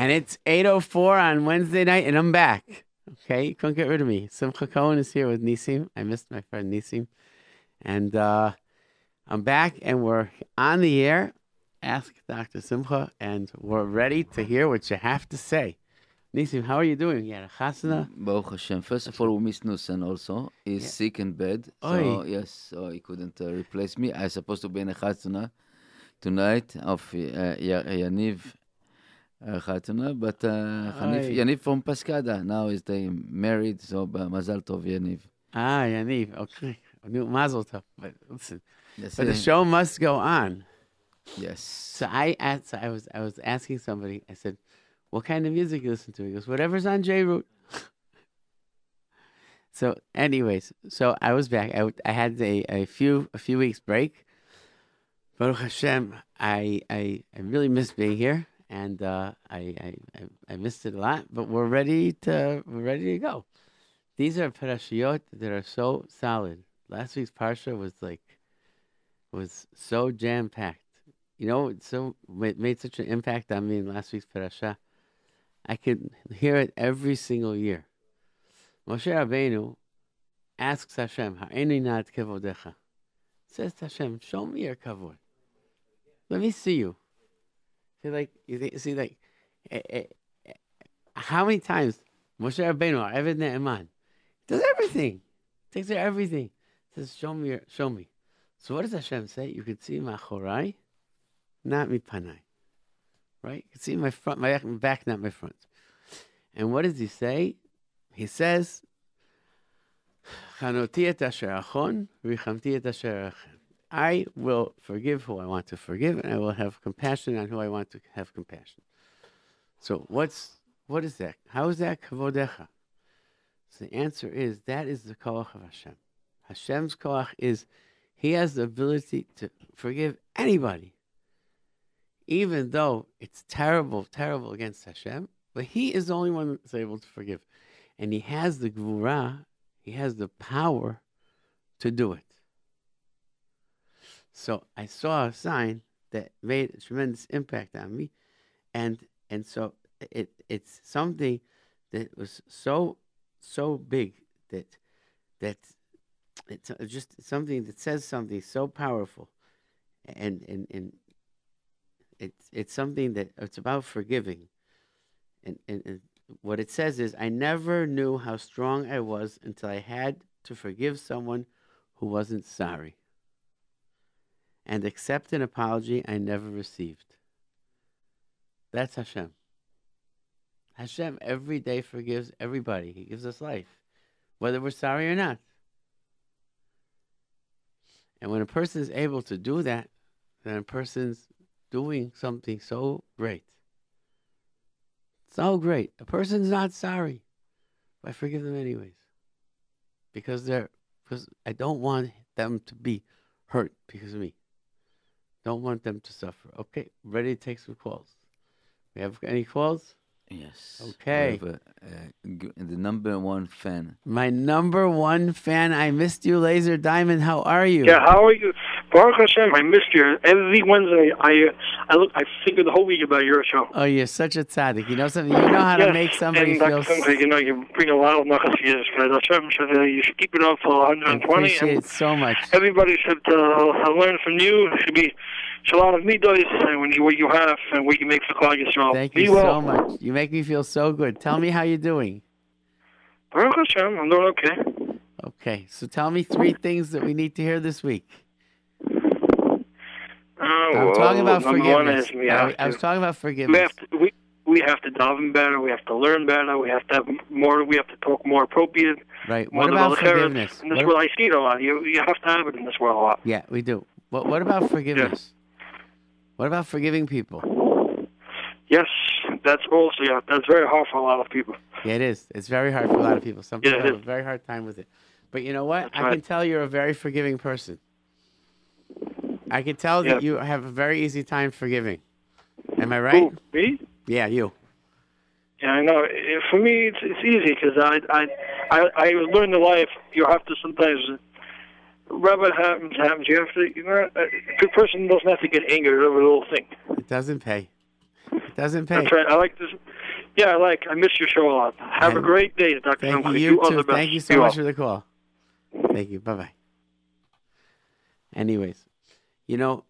And it's 8.04 on Wednesday night, and I'm back. Okay, you couldn't get rid of me. Simcha Cohen is here with Nisim. I missed my friend Nisim. And uh, I'm back, and we're on the air. Ask Dr. Simcha, and we're ready to hear what you have to say. Nisim, how are you doing? You had a chasana? Baruch Hashem. First of all, we miss Nusen also. He's Yeah. sick in bed. So, Oy. yes, so he couldn't uh, replace me. I supposed to be in a Chatuna tonight of uh, Ya- Yaniv Chatuna, but uh, Hanif, from Paskada. Now is they married, so Mazal Tov Yaniv. Ah, Yaniv. Okay. New Mazel Tov. But listen, Yes, but the show must go on. Yes. So I asked, I was, I was asking somebody. I said, "What kind of music you listen to?" He goes, "Whatever's on JRoot." so, anyways, so I was back. I, I had a, a few a few weeks break. Baruch Hashem, I I, I really missed being here, and uh, I, I I missed it a lot. But we're ready to we're ready to go. These are parashiyot that are so solid. Last week's parsha was like was so jam packed. You know, it so it made such an impact on me in last week's parasha. I could hear it every single year. Moshe Rabbeinu asks Hashem, "Ha'eni nat kevodecha." Says Hashem, "Show me your kavod. Let me see you." See, like you think, see, like eh, eh, eh, how many times Moshe Rabbeinu, Eved Ne'eman, does everything, takes care of everything. Says, "Show me, show me." So what does Hashem say? You can see my machorai, not mipanai. Right? You can see my front, my back, not my front. And what does he say? He says, "Chanoti et asher achon, et asher achem." I will forgive who I want to forgive, and I will have compassion on who I want to have compassion. So what's what is that? How is that kavodecha? So the answer is that is the koach of Hashem. Hashem's koach is he has the ability to forgive anybody, even though it's terrible, terrible against Hashem. But he is the only one that's able to forgive, and he has the gvura, he has the power to do it. So I saw a sign that made a tremendous impact on me, and and so it it's something that was so so big that that it's uh, just something that says something so powerful, and and and it's it's something that it's about forgiving, and and, and what it says is I never knew how strong I was until I had to forgive someone who wasn't sorry and accept an apology I never received. That's Hashem. Hashem every day forgives everybody. He gives us life, whether we're sorry or not. And when a person is able to do that, then a person's doing something so great. So great. A person's not sorry. I forgive them anyways. Because they're because I don't want them to be hurt because of me. Don't want them to suffer. Okay, ready to take some calls. We have any calls? Yes. Okay. We have, uh, uh, g- the number one fan. My number one fan. I missed you, Laser Diamond. How are you? Yeah, how are you? Baruch Hashem, I missed you. Every Wednesday, I I look, I figure the whole week about your show. Oh, you're such a tzaddik. You know something. You know how to make somebody and feel. Simcha, you know, you bring a lot of nachas guys. Hashem should, you should keep it up for I 120. appreciate And it so much. everybody should uh, learn from you. It should be should a lot of midos and when you what you have and what you make for Klal Yisrael. Thank be you well. so much. You make me feel so good. Tell me how you're doing. Baruch Hashem, I'm doing okay. Okay, so tell me three things that we need to hear this week. Uh, I'm well, talking about one forgiveness. we I, I was talking about we forgiveness. have to we we have to daven better. We have to learn better. We have to have more. We have to talk more appropriate. Right. What about forgiveness? In this What- world, I see it a lot. You you have to have it in this world a lot. yeah, we do. What What about forgiveness? What about forgiving people? Yes, that's also yeah. That's very hard for a lot of people. Yeah, it is. It's very hard for a lot of people. Some people it have a very hard time with it. But you know what? That's I right. can tell you're a very forgiving person. I can tell that Yeah. you have a very easy time forgiving. Am I right? Who, me? Yeah, you. Yeah, I know. For me, it's it's easy because I I I I learned in life you have to sometimes. Whatever happens, happens. You have to. You know, a good person doesn't have to get angered over the whole thing. It doesn't pay. It doesn't pay. That's right. I like this. Yeah, I like. I miss your show a lot. Have a great day, Dr. Thank you, all too. Thank you so You much all. for the call. Thank you. Bye bye. Anyways, you know,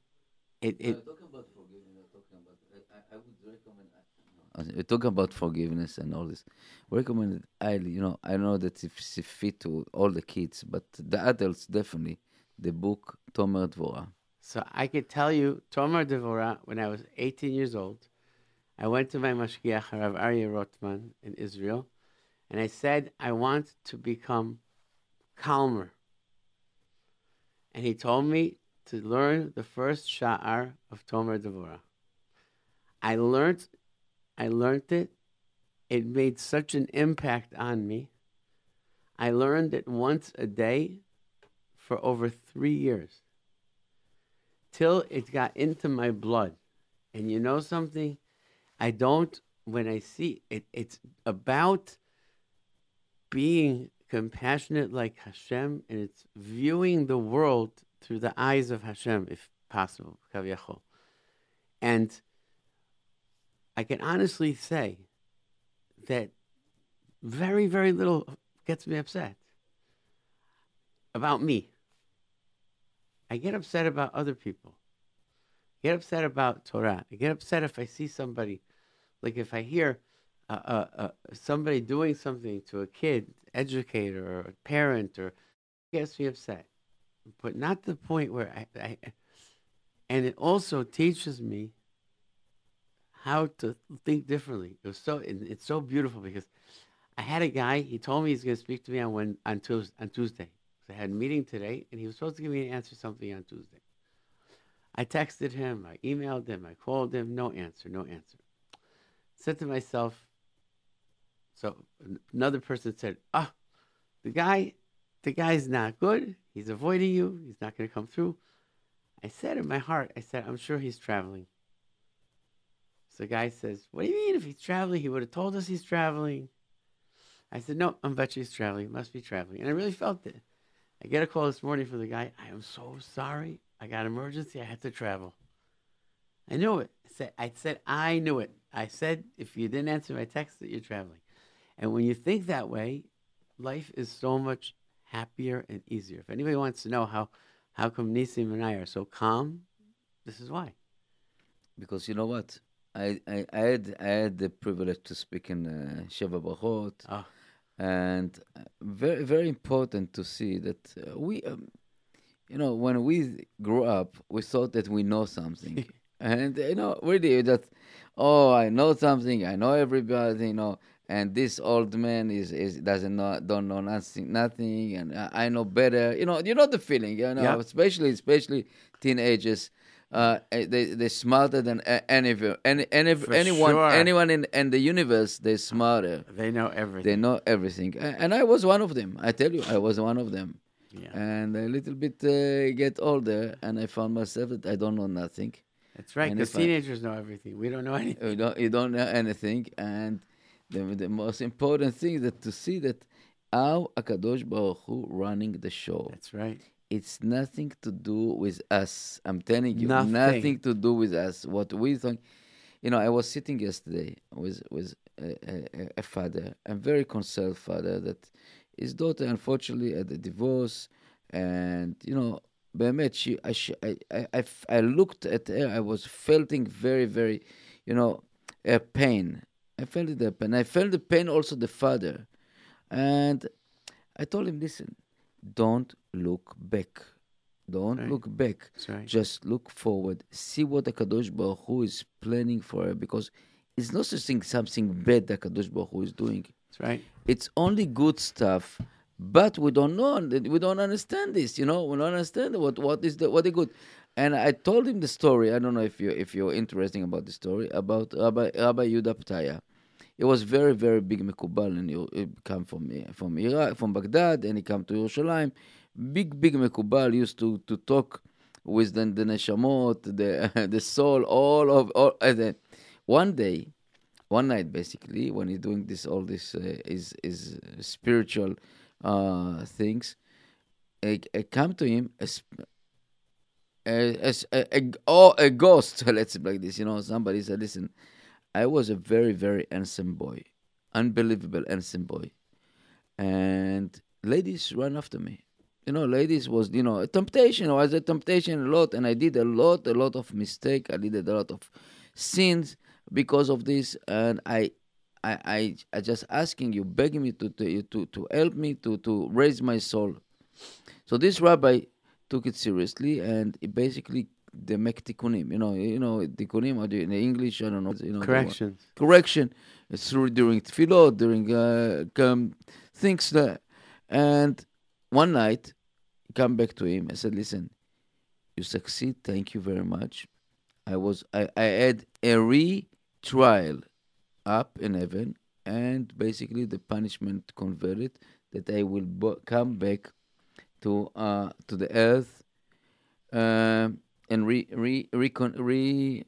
it it talking about forgiveness, talking about, I, I would recommend. We talk about forgiveness and all this. We Recommend it highly. You know, I know that it's a fit to all the kids, but the adults definitely. The book Tomer Dvora. So I could tell you, Tomer Devorah, when I was 18 years old, I went to my mashgiach, Rav Aryeh Rotman, in Israel, and I said, I want to become calmer. And he told me to learn the first sha'ar of Tomer Devorah. I learned, I learned it. It made such an impact on me. I learned it once a day for over three years till it got into my blood. And you know something? I don't, when I see it, it's about being compassionate like Hashem, and it's viewing the world through the eyes of Hashem, if possible. And I can honestly say that very, very little gets me upset about me. I get upset about other people. I get upset about Torah. I get upset if I see somebody, like if I hear uh, uh, uh, somebody doing something to a kid, educator or parent, or gets me upset. But not the point where I, I, and it also teaches me how to think differently. It was so, it's so beautiful because I had a guy. He told me he's going to speak to me on when on Tuesday. On Tuesday. So I had a meeting today, and he was supposed to give me an answer something on Tuesday. I texted him, I emailed him, I called him, no answer, no answer. Said to myself, so another person said, "Ah, the guy, the guy's not good. He's avoiding you. He's not going to come through." I said in my heart, I said, "I'm sure he's traveling." So the guy says, "What do you mean? If he's traveling, he would have told us he's traveling." I said, "No, I'm bet he's traveling. He must be traveling." And I really felt it. I get a call this morning from the guy. I am so sorry. I got an emergency. I had to travel. I knew it. I said, I said I knew it. I said if you didn't answer my text that you're traveling. And when you think that way, life is so much happier and easier. If anybody wants to know how how come Nisim and I are so calm, this is why. Because you know what? I, I, I had I had the privilege to speak in uh, Sheva Brachot, Oh, and uh, very very important to see that uh, we, um, you know, when we grew up, we thought that we know something, and you know, really that, oh, I know something, I know everybody, you know, and this old man is is doesn't know don't know nothing nothing, and I, I know better, you know, you know the feeling, you know, Yeah. especially especially teenagers. Uh, eh, they they're smarter than any of any any anyone sure. anyone in in the universe. They're smarter. they know everything. They know everything, and I was one of them. I tell you, I was one of them. yeah, And a little bit uh, get older, and I found myself that I don't know nothing. that's right. Because if I- teenagers know everything. We don't know anything. You don't you don't know anything, and the the most important thing is that to see that how Akadosh Baruch Hu running the show. That's right. It's nothing to do with us. I'm telling you, Nothing. nothing, to do with us. What we think, you know, I was sitting yesterday with with a, a, a father, a very concerned father, that his daughter unfortunately had a divorce, and you know, באמת, she, I, she, I, I, I, f- I looked at her. I was feeling very, very, you know, a pain. I felt the pain. I felt the pain also the father, and I told him, listen, don't look back. Don't Right. look back. Right. Just look forward. See what the Kadosh Baruch Hu is planning for her because it's not such thing something bad that Kadosh Baruch Hu is doing. That's right. It's only good stuff, but we don't know. We don't understand this. You know, we don't understand what what is the what the good. And I told him the story. I don't know if you if you're interested about the story about Rabbi Rabbi Yuda Ptaya. He was very very big mekubal, and he, come from from Iraq, from Baghdad, and he come to Yerushalayim. Big big mekubal used to to talk with the, the neshamot, the the soul, all of all. And then one day, one night basically, when he's doing this all this uh, is is spiritual uh, things, it, it come to him as a, a, a, a, a ghost. Let's say like this, you know. Somebody said, "Listen, I was a very, very handsome boy, unbelievable handsome boy, and ladies ran after me. You know, ladies was you know a temptation. I was a temptation a lot, and I did a lot, a lot of mistake. I did a lot of sins because of this, and I. I, I, I just asking you, begging me to, to to to help me to to raise my soul. So this rabbi took it seriously, and it basically they make tikkunim. You know, you know tikkunim in English. I don't know. You know, Corrections. correction. It's through during tefillot, during uh, um, things that. And one night, I come back to him. I said, "Listen, you succeed. Thank you very much. I was I, I had a retrial up in heaven, and basically the punishment converted that I will bo- come back to uh to the earth, um and re re recon re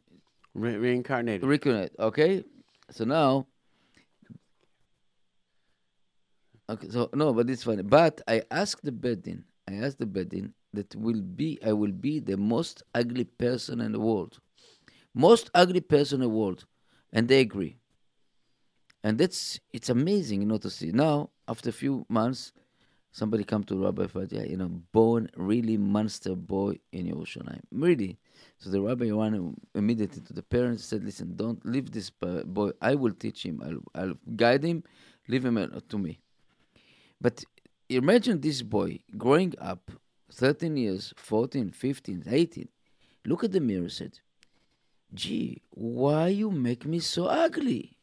Re- reincarnated. reconnect. Okay, so now. Okay, so no, but it's funny. But I asked the bedin. I asked the bedin that will be I will be the most ugly person in the world, most ugly person in the world, and they agree. And that's it's amazing, you know, to see. Now after a few months, somebody come to Rabbi Fadia, you know, born really monster boy in Yerushalayim, really. So the rabbi ran immediately to the parents, said, "Listen, don't leave this boy. I will teach him. I'll, I'll guide him. Leave him to me." But imagine this boy growing up, 13 years, 14, 15, 18. Look at the mirror, said, "Gee, why you make me so ugly?"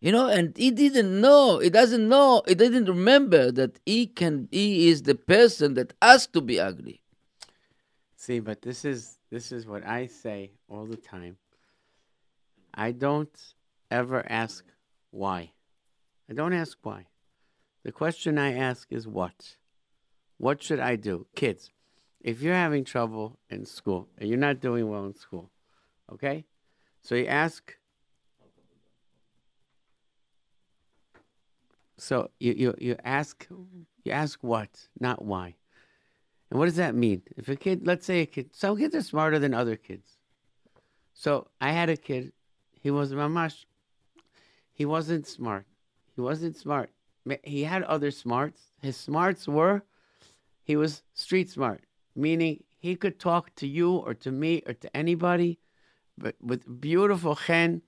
You know, and he didn't know. He doesn't know. He didn't remember that he can. He is the person that has to be ugly. See, but this is this is what I say all the time. I don't ever ask why. I don't ask why. The question I ask is what? What should I do? Kids, if you're having trouble in school and you're not doing well in school, okay? So you ask So you, you, you ask you ask what, not why. And what does that mean? If a kid, let's say a kid, some kids are smarter than other kids. So I had a kid, he was mamash. He wasn't smart. He wasn't smart. Ma- He had other smarts. His smarts were, he was street smart, meaning he could talk to you or to me or to anybody, but with beautiful chen.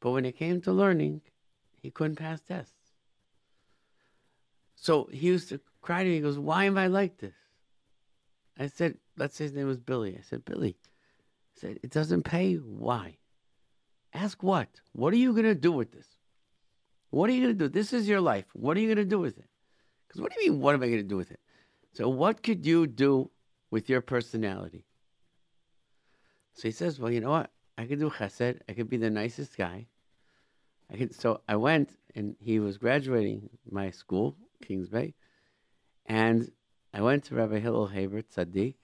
But when it came to learning, he couldn't pass tests. So he used to cry to me. He goes, "Why am I like this?" I said, "Let's say his name was Billy." I said, "Billy," I said, "It doesn't pay. Why? Ask what? What are you gonna do with this? What are you gonna do? This is your life. What are you gonna do with it? Because what do you mean? What am I gonna do with it? So what could you do with your personality?" So he says, "Well, you know what? I could do chesed. I could be the nicest guy. I could." So I went, and he was graduating my school, Kings Bay, and I went to Rabbi Hillel Haber Tzaddik.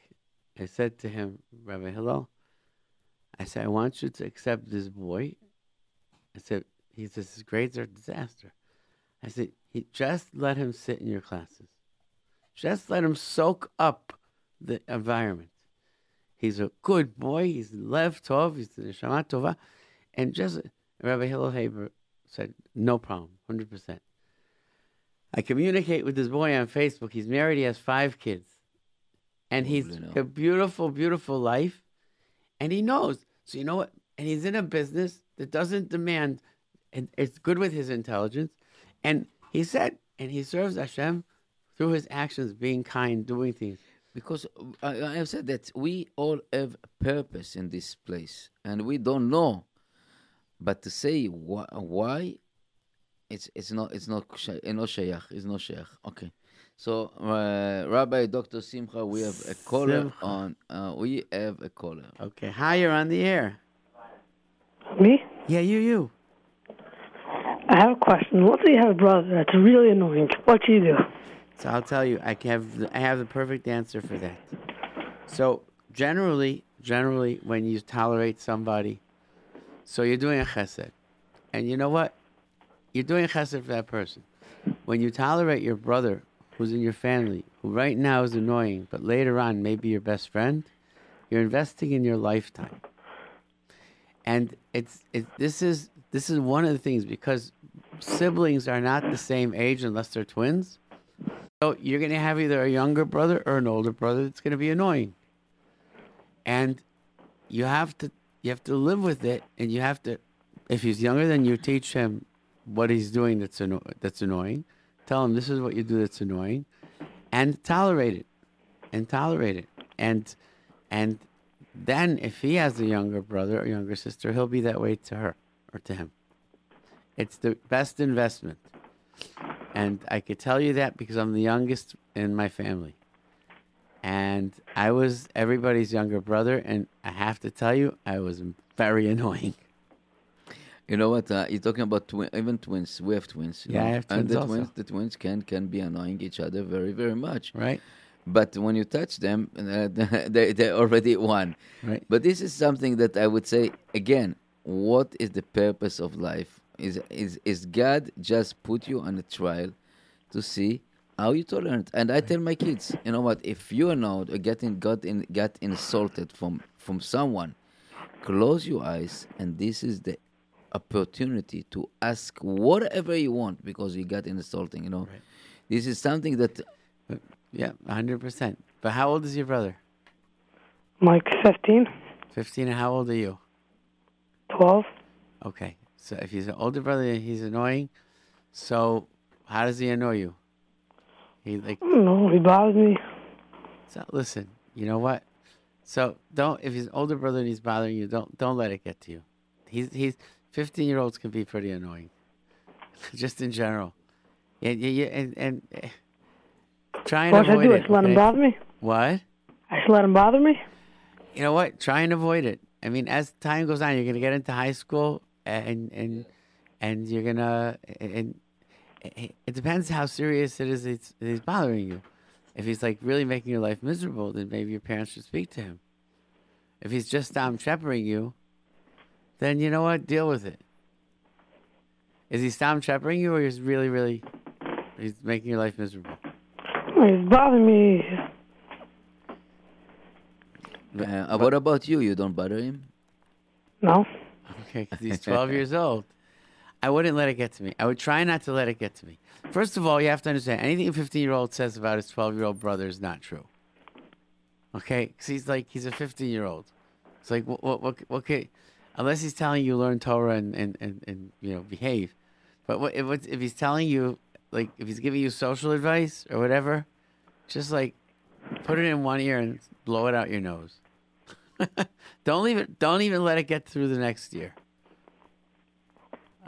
I said to him, Rabbi Hillel, I said, I want you to accept this boy. I said, he says his grades are a disaster. I said, he, just let him sit in your classes. Just let him soak up the environment. He's a good boy. He's lev tov. He's the neshama tova. And just Rabbi Hillel Haber said, no problem, hundred percent. I communicate with this boy on Facebook. He's married. He has five kids, and he's a beautiful, beautiful life, and he knows. So you know what? And he's in a business that doesn't demand, and it's good with his intelligence. And he said, and he serves Hashem through his actions, being kind, doing things. Because uh, I, I have said that we all have a purpose in this place, and we don't know. But to say why, why it's it's not it's not shay- it's not shayach. It's not shayach. Okay. So uh, Rabbi Dr. Simcha, we have a caller Simcha. on. Uh, we have a caller. Okay, hi, you're on the air. Me? Yeah, you, you. I have a question. What do you have a brother that's really annoying? What do you do? So I'll tell you, I have the, I have the perfect answer for that. So generally, generally, when you tolerate somebody, so you're doing a chesed, and you know what? You're doing chesed for that person. When you tolerate your brother, who's in your family, who right now is annoying, but later on may be your best friend, you're investing in your lifetime. And it's it, this is this is one of the things because siblings are not the same age unless they're twins. So you're going to have either a younger brother or an older brother that's going to be annoying. And you have to you have to live with it and you have to if he's younger than you teach him what he's doing that's anno- that's annoying. Tell him this is what you do that's annoying and tolerate it. And tolerate it. And and then if he has a younger brother or younger sister, he'll be that way to her or to him. It's the best investment. And I could tell you that because I'm the youngest in my family. And I was everybody's younger brother, and I have to tell you, I was very annoying. You know what? Uh, you're talking about twin, even twins. We have twins. Yeah, I have and the also. twins, the twins can can be annoying each other very, very much. Right? But when you touch them, uh, they they already won. Right. But this is something that I would say again. What is the purpose of life? Is is is God just put you on a trial to see how you tolerant? And I tell my kids, you know what? If you are now getting got in got insulted from from someone, close your eyes, and this is the opportunity to ask whatever you want because you got insulting. You know, this is something that Yeah, 100%. But how old is your brother? Mike, 15, 15, and how old are you? 12. Okay. So if he's an older brother, he's annoying. So how does he annoy you? He like No. He bothers me. so listen, you know what? So don't if he's an older brother and he's bothering you, don't don't let it get to you. He's he's 15 year olds can be pretty annoying. Just in general. Yeah, yeah, yeah and, and eh, try and What should I avoid do? I it. should let him bother me? What? I should let him bother me? you know what? Try and avoid it. I mean, as time goes on, you're gonna get into high school, and and and you're gonna and it it depends how serious it is. It's, it's bothering you. If he's like really making your life miserable, then maybe your parents should speak to him. If he's just Tom shepherding you, then you know what? Deal with it. Is he Tom shepherding you, or he's really, really, he's making your life miserable? He's bothering me. Uh, what about you? You don't bother him? No. Okay, 'cause he's 12 years old. I wouldn't let it get to me. I would try not to let it get to me. First of all, you have to understand anything a 15 year old says about his 12 year old brother is not true. Okay? Because he's like, he's a 15 year old. It's like, what, what, what, what could, unless he's telling you learn Torah and, and, and, and you know, behave. But what, if, what, if he's telling you, like, if he's giving you social advice or whatever, just like put it in one ear and blow it out your nose. don't leave it. Don't even let it get through the next year.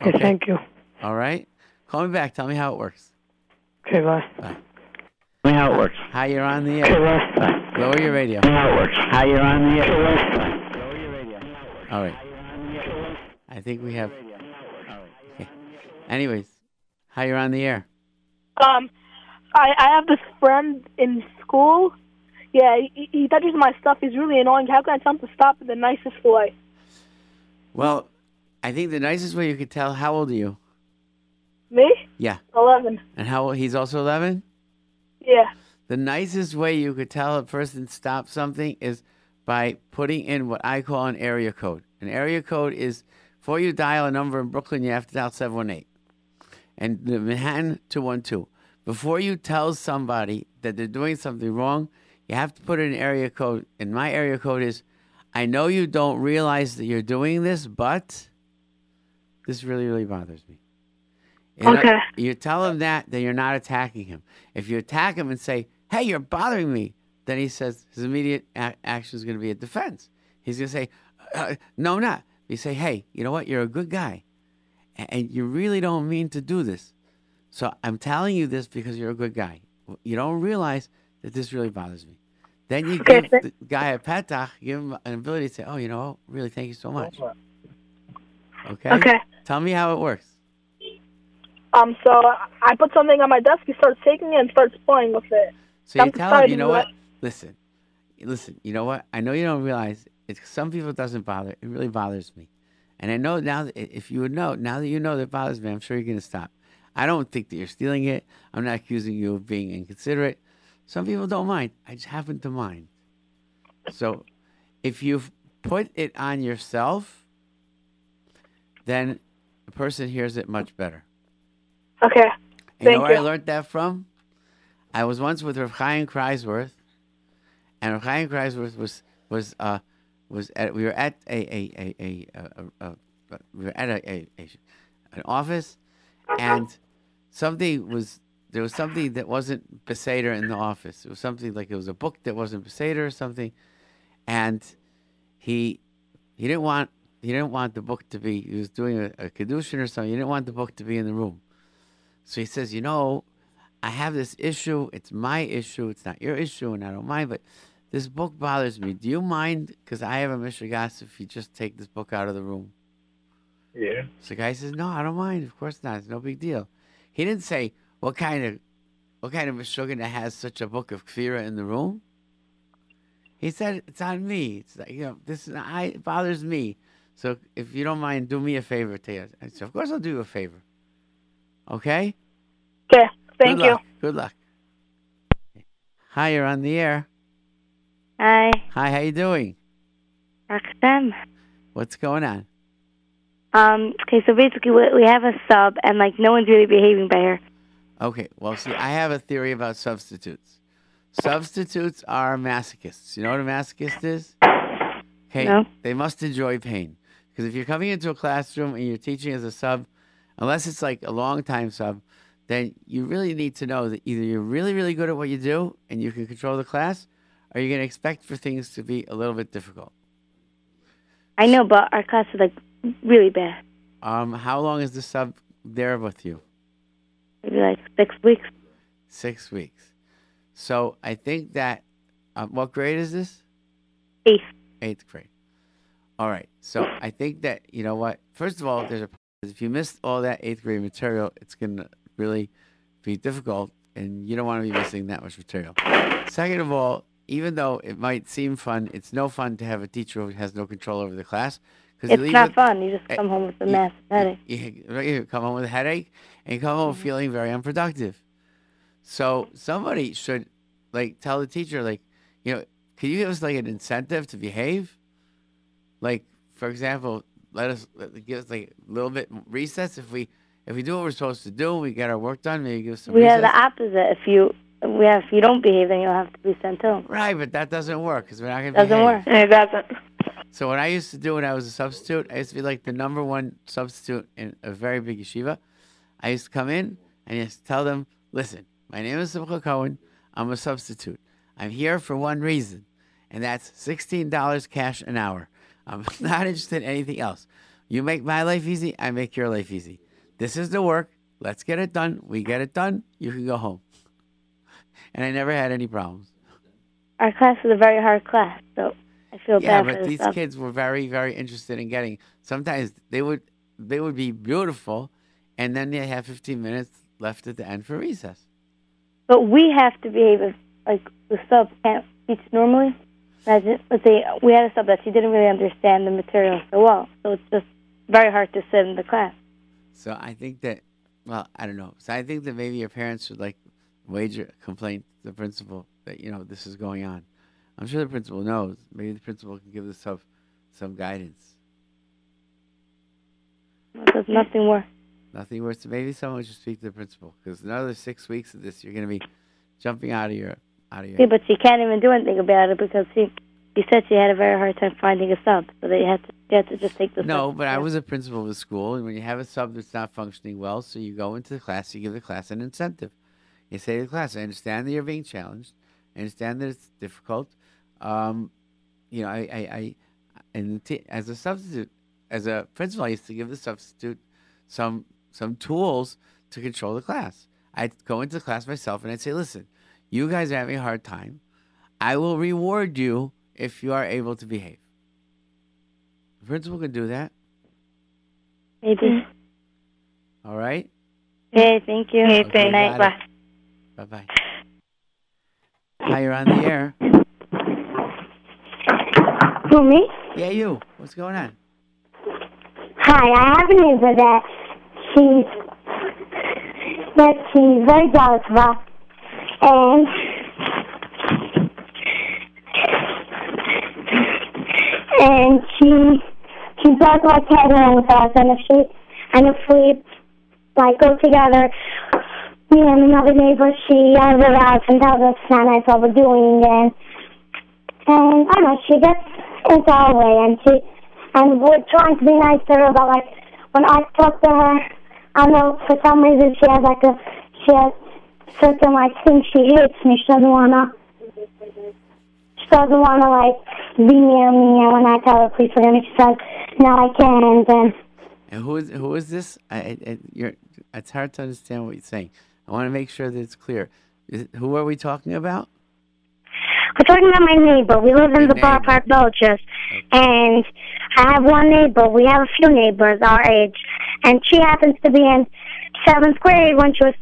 Okay, thank you. All right. Call me back. Tell me how it works. Okay, bye. Bye. Tell me how it works. How you're on the air. bye. Lower your radio. Tell me how it works. How you're on the air. Lower your radio. All right. I think we have. Okay. Anyways, how you're on the air? Um, I I have this friend in school. Yeah, he, he touches my stuff. He's really annoying. How can I tell him to stop in the nicest way? Well, I think the nicest way you could tell. How old are you? Me? Yeah. Eleven. And how old? He's also 11. Yeah. The nicest way you could tell a person stop something is by putting in what I call an area code. An area code is before you dial a number in Brooklyn, you have to dial 718. And the Manhattan 212. Before you tell somebody that they're doing something wrong, you have to put in an area code. And my area code is I know you don't realize that you're doing this, but this really, really bothers me. Know, Okay. you tell him that, then you're not attacking him. If you attack him and say, "Hey, you're bothering me," then he says his immediate a- action is going to be a defense. He's going to say, uh, "No, not." You say, "Hey, you know what? You're a good guy, and you really don't mean to do this. So I'm telling you this because you're a good guy. You don't realize that this really bothers me." Then you give the guy a petach, give him an ability to say, "Oh, you know, really, thank you so much." Okay. Okay. Tell me how it works. Um, so I put something on my desk. He starts taking it and starts playing with it. So you tell him, you know what? Listen, listen. You know what? I know you don't realize it's some people it doesn't bother. It really bothers me, and I know now that if you would know now that you know that it bothers me, I'm sure you're gonna stop. I don't think that you're stealing it. I'm not accusing you of being inconsiderate. Some people don't mind. I just happen to mind. So, if you've put it on yourself, then the person hears it much better. Okay. You know where I you. learned that from? I was once with Rav Chaim Kreiswirth, and Rav Chaim Kreiswirth was was uh was at we were at a a a a, a, a, we were at a, a, a an office, and something was there was something that wasn't Beseder in the office. It was something like it was a book that wasn't Beseder or something, and he he didn't want he didn't want the book to be he was doing a, a kedushin or something. He didn't want the book to be in the room. So he says, you know, I have this issue. It's my issue. It's not your issue, and I don't mind. But this book bothers me. Do you mind? Because I have a mishigas if you just take this book out of the room. Yeah. So the guy says, no, I don't mind. Of course not. It's no big deal. He didn't say what kind of what kind of mishugana has such a book of kfira in the room. He said it's on me. It's like you know this is I it bothers me. So if you don't mind, do me a favor. Take it. I said, of course I'll do you a favor. Okay. Okay. Thank Good you. luck. Good luck. Hi, you're on the air. Hi, Hi, how you doing? What's going on? Um, okay, so basically we, we have a sub, and like no one's really behaving by her. Okay, well, see, I have a theory about substitutes. Substitutes are masochists. You know what a masochist is? Okay, No. they must enjoy pain. Because if you're coming into a classroom and you're teaching as a sub, unless it's like a long time sub, then you really need to know that either you're really, really good at what you do and you can control the class, or you're going to expect for things to be a little bit difficult. I know, but our class is like really bad. Um, how long is the sub there with you? Maybe like six weeks. Six weeks. So I think that, um, what grade is this? Eighth. Eighth grade. All right. So I think that, you know what? First of all, there's a, if you missed all that eighth grade material, it's going to really be difficult, and you don't want to be missing that much material. Second of all, even though it might seem fun, it's no fun to have a teacher who has no control over the class. 'cause It's not with- fun. You just Eh, come home with a you- massive headache. you, you come home with a headache and you come home feeling very unproductive. So somebody should like tell the teacher, like, you know, can you give us like an incentive to behave? Like, for example, let us let, give us like a little bit recess if we if we do what we're supposed to do, we get our work done. Maybe give us some We have recess. the opposite. If you we have if you don't behave, then you'll have to be sent home. right, but that doesn't work because we're not going to Doesn't work. It doesn't. So what I used to do when I was a substitute, I used to be like the number one substitute in a very big yeshiva. I used to come in and I used to tell them, listen, my name is Simcha Cohen. I'm a substitute. I'm here for one reason, and that's $16 cash an hour. I'm not interested in anything else. You make my life easy, I make your life easy. This is the work. Let's get it done. We get it done. You can go home. And I never had any problems. Our class is a very hard class, so I feel yeah, bad for but the these sub. kids were very, very interested in getting. Sometimes they would, they would be beautiful, and then they have 15 minutes left at the end for recess. But we have to behave if like the sub can't teach normally. Imagine, let's say we had a sub that she didn't really understand the material so well, so it's just very hard to sit in the class. So I think that, well, I don't know. So I think that maybe your parents should like wage a complaint to the principal that you know this is going on. I'm sure the principal knows. Maybe the principal can give the sub some guidance. There's nothing worse. Nothing worse. Maybe someone should speak to the principal because another six weeks of this, you're going to be jumping out of your out of your. See, but she can't even do anything about it because she she said she had a very hard time finding a sub, so they had to they had to just take the No, sub. but I was a principal of a school, and when you have a sub that's not functioning well, so you go into the class, you give the class an incentive. You say to the class, "I understand that you're being challenged. I understand that it's difficult. Um, you know, I, I, I and t- as a substitute, as a principal, I used to give the substitute some some tools to control the class. I'd go into the class myself, and I'd say, "Listen, you guys are having a hard time. I will reward you if you are able to behave." The principal can do that. Maybe. All right. Hey, thank you. Okay, Okay, Good night. Bye bye. Hi, you're on the air. Who, me? Yeah, you. What's going on? Hi, I have a neighbor that she's that she's very jealous of, us, and and she she does like having with us, and if she and if we like go together, me and another neighbor, she uh, out and tells us not nice what we're doing, and and I don't know, she gets into our way, and she and we're trying to be nice to her, but like when I talk to her, I know for some reason she has like a she has certain like things she hates me. She doesn't wanna she doesn't wanna like be near me, and when I tell her please forgive me, she says no, I can't, and And who is who is this? I, I, I- you're, it's hard to understand what you're saying. I want to make sure that it's clear. Is who are we talking about? We're talking about my neighbor. We live in Your the Bar neighbor. Park Villages, and I have one neighbor. We have a few neighbors our age, and she happens to be in seventh grade when she was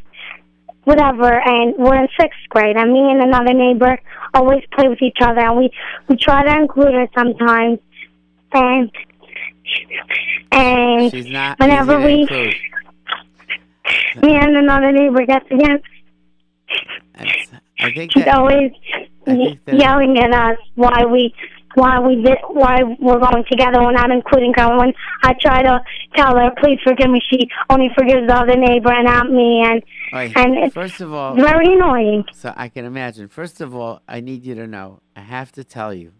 whatever, and we're in sixth grade. And me and another neighbor always play with each other, and we we try to include her sometimes, and and She's not. whenever we include. Me and another neighbor get together. I think She's that always I think that- yelling at us why we why we did why we're going together. We're not including her. When I try to tell her, please forgive me, she only forgives the other neighbor and not me, and Wait, and it's first of all, very annoying. so I can imagine. First of all, I need you to know. I have to tell you,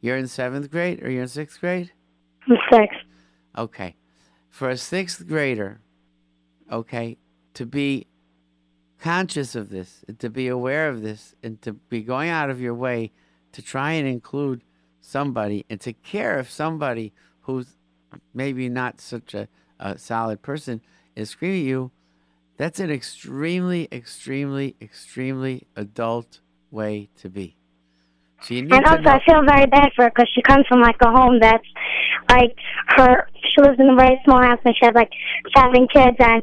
you're in seventh grade or you're in sixth grade. I'm sick. Okay. For a sixth grader, okay, to be conscious of this, and to be aware of this, and to be going out of your way to try and include somebody and to care if somebody who's maybe not such a, a solid person is screaming at you, that's an extremely, extremely, extremely adult way to be. So And also, I feel very bad for her because she comes from like a home that's like her. She lives in a very small house and she has like seven kids and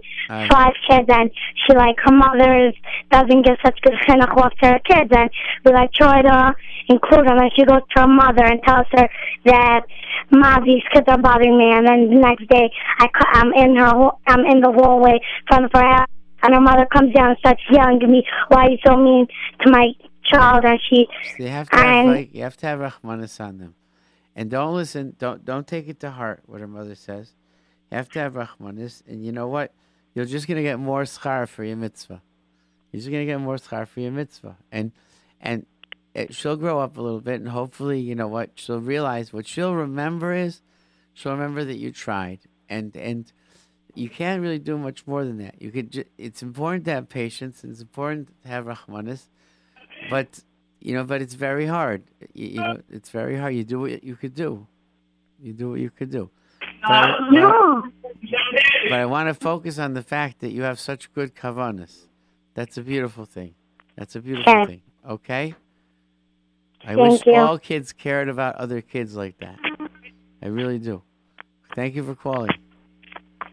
five kids, and she like her mother is, doesn't give such good chinuch to her kids, and we like try to include them. And she goes to her mother and tells her that, "Ma, these kids are bothering me." And then the next day, I I'm in her ho- I'm in the hallway in front of her house, and her mother comes down and starts yelling at me, "Why are you so mean to my child?" And she So you have to have like you have to have rahmanas on them, and don't listen. Don't don't take it to heart what her mother says. You have to have rahmanas, and you know what? You're just gonna get more schar for your mitzvah. You're just gonna get more schar for your mitzvah, and and it, she'll grow up a little bit, and hopefully, you know what? She'll realize what she'll remember is she'll remember that you tried, and and you can't really do much more than that. You could. Ju- it's important to have patience, and it's important to have rahmanas, but you know, but it's very hard. You, you know, it's very hard. You do what you could do. You do what you could do. Uh, but I, I- no. but I want to focus on the fact that you have such good kavanas. That's a beautiful thing. That's a beautiful Okay. thing. Okay. I Thank wish you. all kids cared about other kids like that. I really do. Thank you for calling.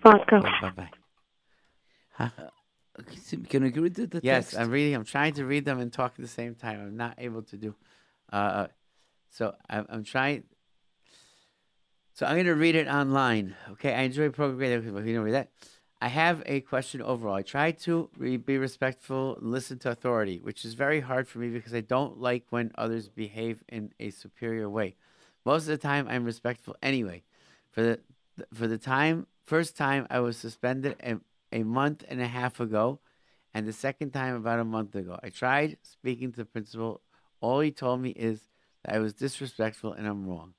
Welcome. Bye bye. Can you read the, the Yes, text? I'm reading. I'm trying to read them and talk at the same time. I'm not able to do. Uh, so I'm, I'm trying. So I'm going to read it online. Okay, I enjoy programming. But you don't read that. I have a question overall. I try to re- be respectful and listen to authority, which is very hard for me because I don't like when others behave in a superior way. Most of the time, I'm respectful anyway. For the for the time first time I was suspended a, a month and a half ago, and the second time about a month ago. I tried speaking to the principal. All he told me is that I was disrespectful and I'm wrong.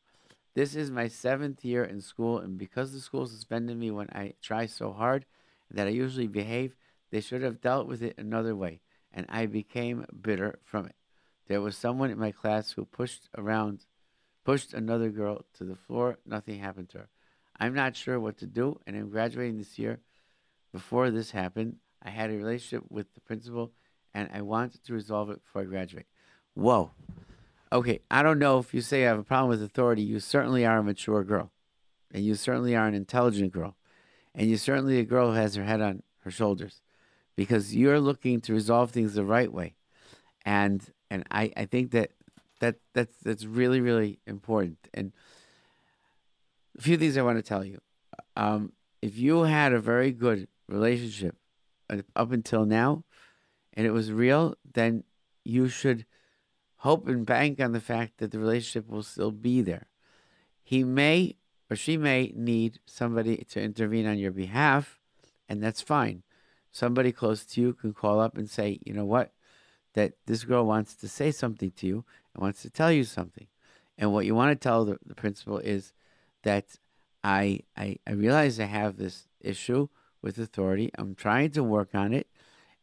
This is my seventh year in school, and because the school suspended me when I try so hard that I usually behave, they should have dealt with it another way, and I became bitter from it. There was someone in my class who pushed around, pushed another girl to the floor. Nothing happened to her. I'm not sure what to do, and I'm graduating this year. Before this happened, I had a relationship with the principal, and I wanted to resolve it before I graduate. Whoa. Okay, I don't know if you say you have a problem with authority. You certainly are a mature girl, and you certainly are an intelligent girl, and you're certainly a girl who has her head on her shoulders, because you're looking to resolve things the right way, and and I, I think that that that's that's really really important. And a few things I want to tell you. Um, if you had a very good relationship up until now, and it was real, then you should hope and bank on the fact that the relationship will still be there. He may or she may need somebody to intervene on your behalf, and that's fine. Somebody close to you can call up and say, you know what, that this girl wants to say something to you and wants to tell you something. And what you want to tell the, the principal is that I, I I realize I have this issue with authority. I'm trying to work on it,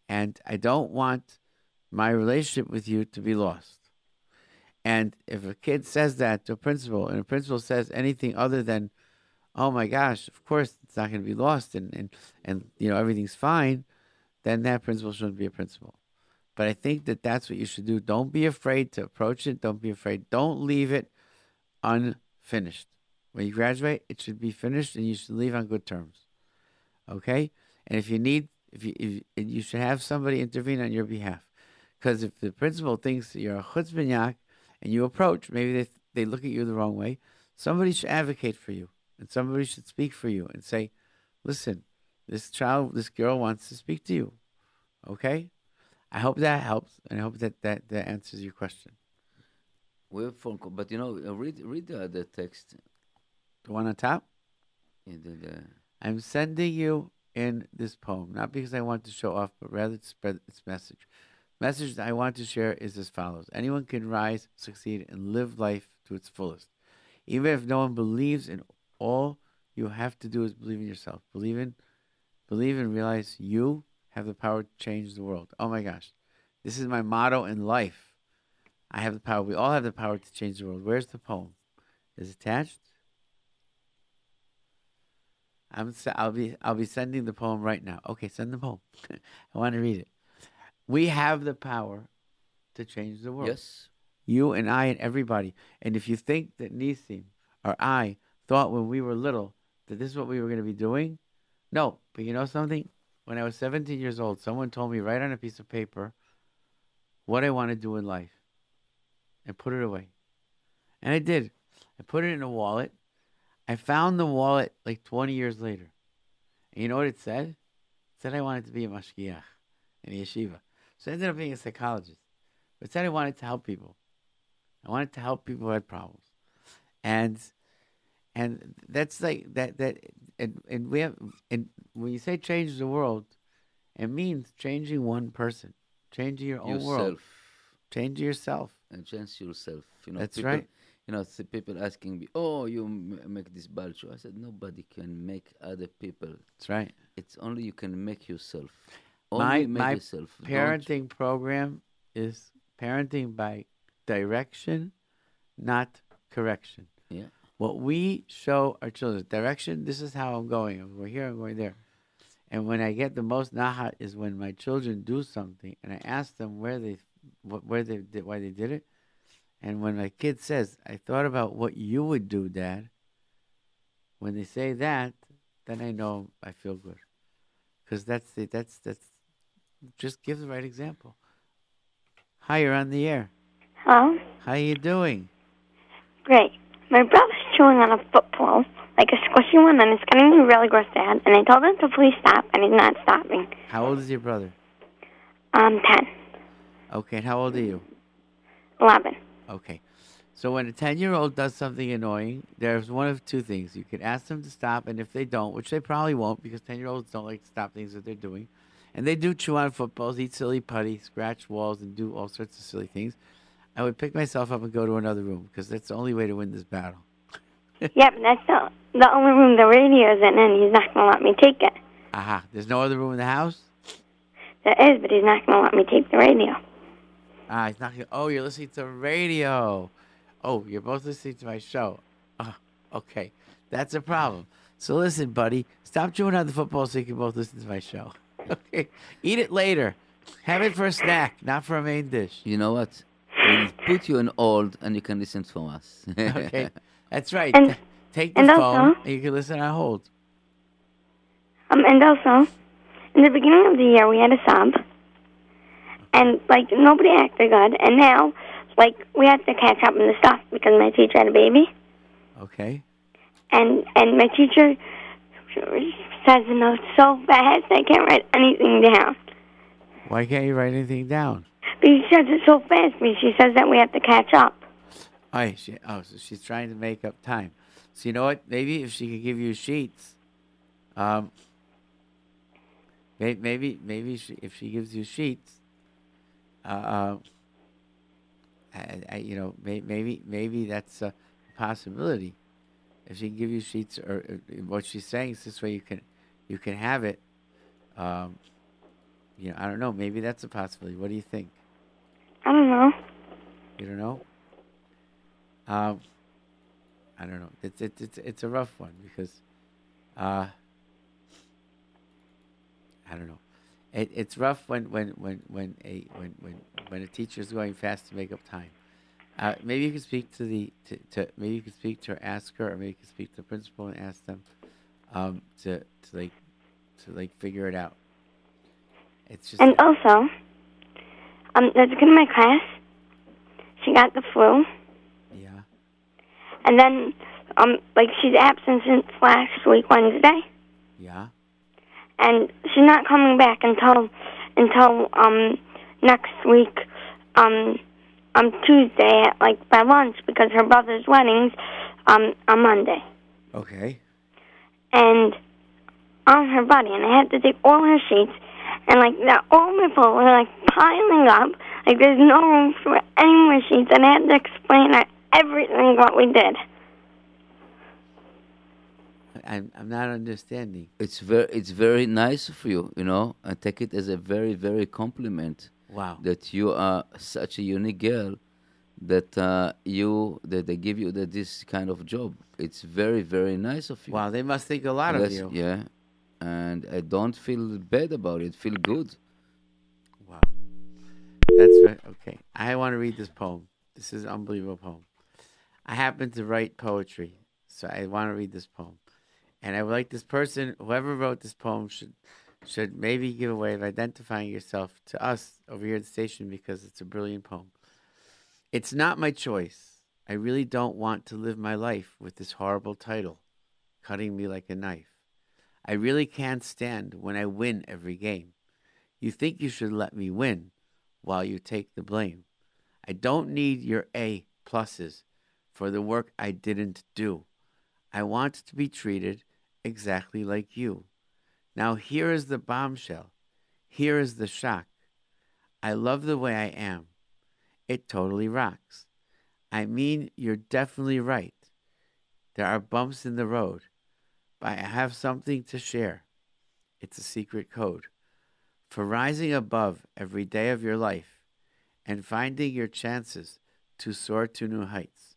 and I don't want my relationship with you to be lost. And if a kid says that to a principal, and a principal says anything other than, "Oh my gosh, of course it's not going to be lost," and and and you know everything's fine, then that principal shouldn't be a principal. But I think that that's what you should do. Don't be afraid to approach it. Don't be afraid. Don't leave it unfinished. When you graduate, it should be finished, and you should leave on good terms. Okay. And if you need, if you if, you should have somebody intervene on your behalf, because if the principal thinks that you're a chutzpahyak and you approach, maybe they they look at you the wrong way. Somebody should advocate for you, and somebody should speak for you and say, "Listen, this child, this girl wants to speak to you." Okay. I hope that helps, and I hope that that, that answers your question. We have phone call, but you know, read read the, the text. The one on top. Yeah, the, the, I'm sending you in this poem, not because I want to show off, but rather to spread its message. Message I want to share is as follows Anyone can rise, succeed, and live life to its fullest. Even if no one believes in all you have to do is believe in yourself. Believe in believe and realize you have the power to change the world. Oh my gosh. This is my motto in life. I have the power. We all have the power to change the world. Where's the poem? Is it attached? I'm I'll be I'll be sending the poem right now. Okay, send the poem. I want to read it. We have the power to change the world. yes. You and I and everybody. And if you think that Nisim or I thought when we were little that this is what we were going to be doing, no. But you know something? When I was 17 years old, someone told me right on a piece of paper what I want to do in life and put it away. And I did. I put it in a wallet. I found the wallet like 20 years later. And you know what it said? It said I wanted to be a mashgiach in a yeshiva. So I ended up being a psychologist. But it said I wanted to help people. I wanted to help people who had problems. And and that's like that that and, and we have and when you say change the world, it means changing one person, changing your own world, Yourself. changing yourself. And change yourself. You know, That's people, right. You know, see people asking me, "Oh, you m- make this bad show." I said, "Nobody can make other people. That's right. It's only you can make yourself. My- Only make my yourself. Don't- Parenting program is parenting by direction, not correction. Yeah. What we show our children, direction, this is how I'm going. I'm going here, I'm going there. And when I get the most nahat is when my children do something and I ask them where they, wh- where they did, why they did it. And when my kid says, I thought about what you would do, Dad, when they say that, then I know I feel good. Because that's the, that's, that's, just give the right example. Hi, you're on the air. Hello? How are you doing? Great. My brother's chewing on a football, like a squishy one, and it's getting me really gross, Dad. And I told him to please stop, and he's not stopping. How old is your brother? Um, 10, Okay, and how old are you? 11. Okay. So when a 10 year old does something annoying, there's one of two things. You can ask them to stop, and if they don't, which they probably won't because 10 year olds don't like to stop things that they're doing, and they do chew on footballs, eat silly putty, scratch walls, and do all sorts of silly things, I would pick myself up and go to another room because that's the only way to win this battle. Yep, that's the, the only room the radio's in, and he's not going to let me take it. Aha. There's no other room in the house? There is, but he's not going to let me take the radio. Ah, it's not. Oh, you're listening to radio. Oh, you're both listening to my show. Ah, okay, that's a problem. So listen, buddy, stop chewing on the football so you can both listen to my show. Okay, eat it later. Have it for a snack, not for a main dish. You know what? We'll put you on hold, and you can listen to us. Okay, that's right. And- Take the and phone also- and you can listen on hold. Um, and also, in the beginning of the year, we had a sub, and like nobody acted good. And now, like we had to catch up on the stuff because my teacher had a baby, Okay. and and my teacher says the notes so fast I can't write anything down. Why can't you write anything down? But she says it so fast. Because she says that we have to catch up. Oh, she, oh, so she's trying to make up time. So you know what? Maybe if she could give you sheets, um, may- maybe maybe she, if she gives you sheets, uh, uh, I, I, you know, may, maybe maybe that's a possibility. If she can give you sheets, or, or what she's saying is this way you can you can have it. Um, you know, I don't know. Maybe that's a possibility. What do you think? I don't know. You don't know? Um, I don't know. It's it's it's it's a rough one because, uh, I don't know. It, it's rough when when when when a when when when a teacher is going fast to make up time. Uh, maybe you can speak to the to, to maybe you can speak to her, ask her, or maybe you can speak to the principal and ask them um, to to like to like figure it out. It's just And also, um, there's a kid in my class. She got the flu, yeah and then, um, like she's absent since last week Wednesday, yeah and she's not coming back until until um next week, um, on Tuesday at like by lunch because her brother's wedding's um on Monday, okay and on her body, and I had to take all her sheets, and like they're all my were like piling up. Like there's no room for any more sheets, and I had to explain everything what we did. I'm I'm not understanding. It's very, it's very nice of you, you know. I take it as a very, very compliment Wow. that you are such a unique girl. That uh, you, that they give you the, this kind of job. It's very, very nice of you. Wow, they must think a lot of you. Yeah, and I don't feel bad about it. Feel good. Wow. That's right. Okay. I want to read this poem. This is an unbelievable poem. I happen to write poetry, so I want to read this poem. And I would like this person, whoever wrote this poem, should should maybe give a way of identifying yourself to us over here at the station because it's a brilliant poem. It's not my choice. I really don't want to live my life with this horrible title, cutting me like a knife. I really can't stand when I win every game. You think you should let me win while you take the blame. I don't need your A pluses for the work I didn't do. I want to be treated exactly like you. Now, here is the bombshell. Here is the shock. I love the way I am. It totally rocks. I mean, you're definitely right. There are bumps in the road, but I have something to share. It's a secret code for rising above every day of your life and finding your chances to soar to new heights.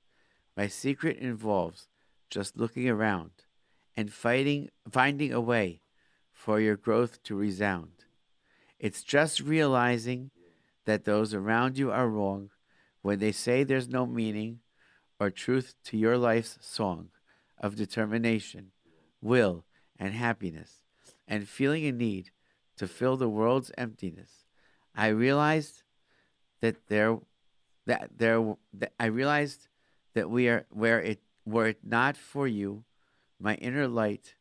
My secret involves just looking around and fighting finding a way for your growth to resound. It's just realizing that those around you are wrong when they say there's no meaning or truth to your life's song of determination, will, and happiness, and feeling a need to fill the world's emptiness. I realized that there that there that I realized that we are where it were it not for you, my inner light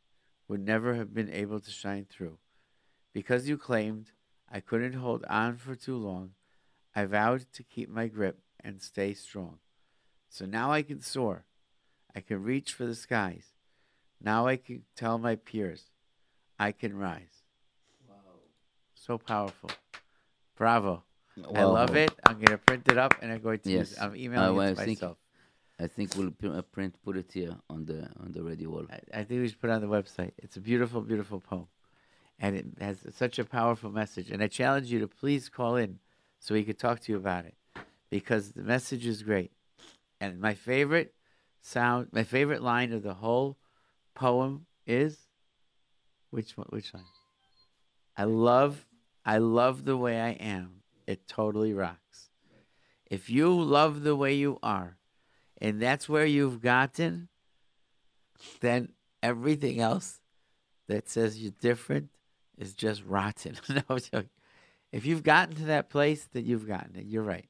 would never have been able to shine through. Because you claimed I couldn't hold on for too long, I vowed to keep my grip and stay strong. So now I can soar. I can reach for the skies. Now I can tell my peers I can rise. Wow. So powerful. Bravo. I love it. I'm going to print it up and I'm going to Yes. it. I'm emailing it to myself. I think we'll uh, print, put it here on the on the radio wall. I, I think we should put it on the website. It's a beautiful, beautiful poem. And it has such a powerful message. And I challenge you to please call in so we could talk to you about it because the message is great. And my favorite sound, my favorite line of the whole poem is which one? Which line? I love, I love the way I am. It totally rocks. If you love the way you are, and that's where you've gotten, then everything else that says you're different is just rotten. no. If you've gotten to that place, then you've gotten it. You're right.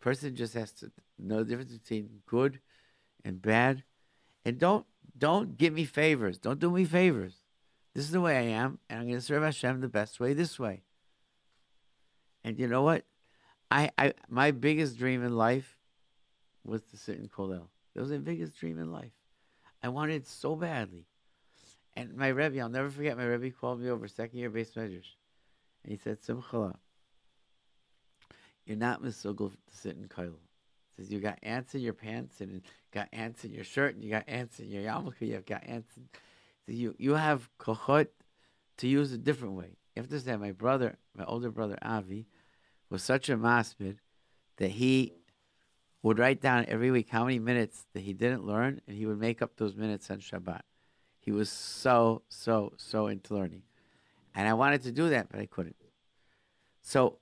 Person just has to know the difference between good and bad, and don't don't give me favors. Don't do me favors. This is the way I am, and I'm going to serve Hashem the best way. This way. And you know what? I, I my biggest dream in life was to sit in Kollel. That was the biggest dream in life. I wanted it so badly. And my Rebbe, I'll never forget, my Rebbe called me over second year beis medrash. And he said, Simchala, you're not misugel to sit in Kollel. He says, you got ants in your pants and you got ants in your shirt and you got ants in your yarmulke, you've got ants in... So you, you have kochot to use a different way. You have to understand, my brother, my older brother Avi, was such a masmid that he would write down every week how many minutes that he didn't learn, and he would make up those minutes on Shabbat. He was so, so, so into learning. And I wanted to do that, but I couldn't. So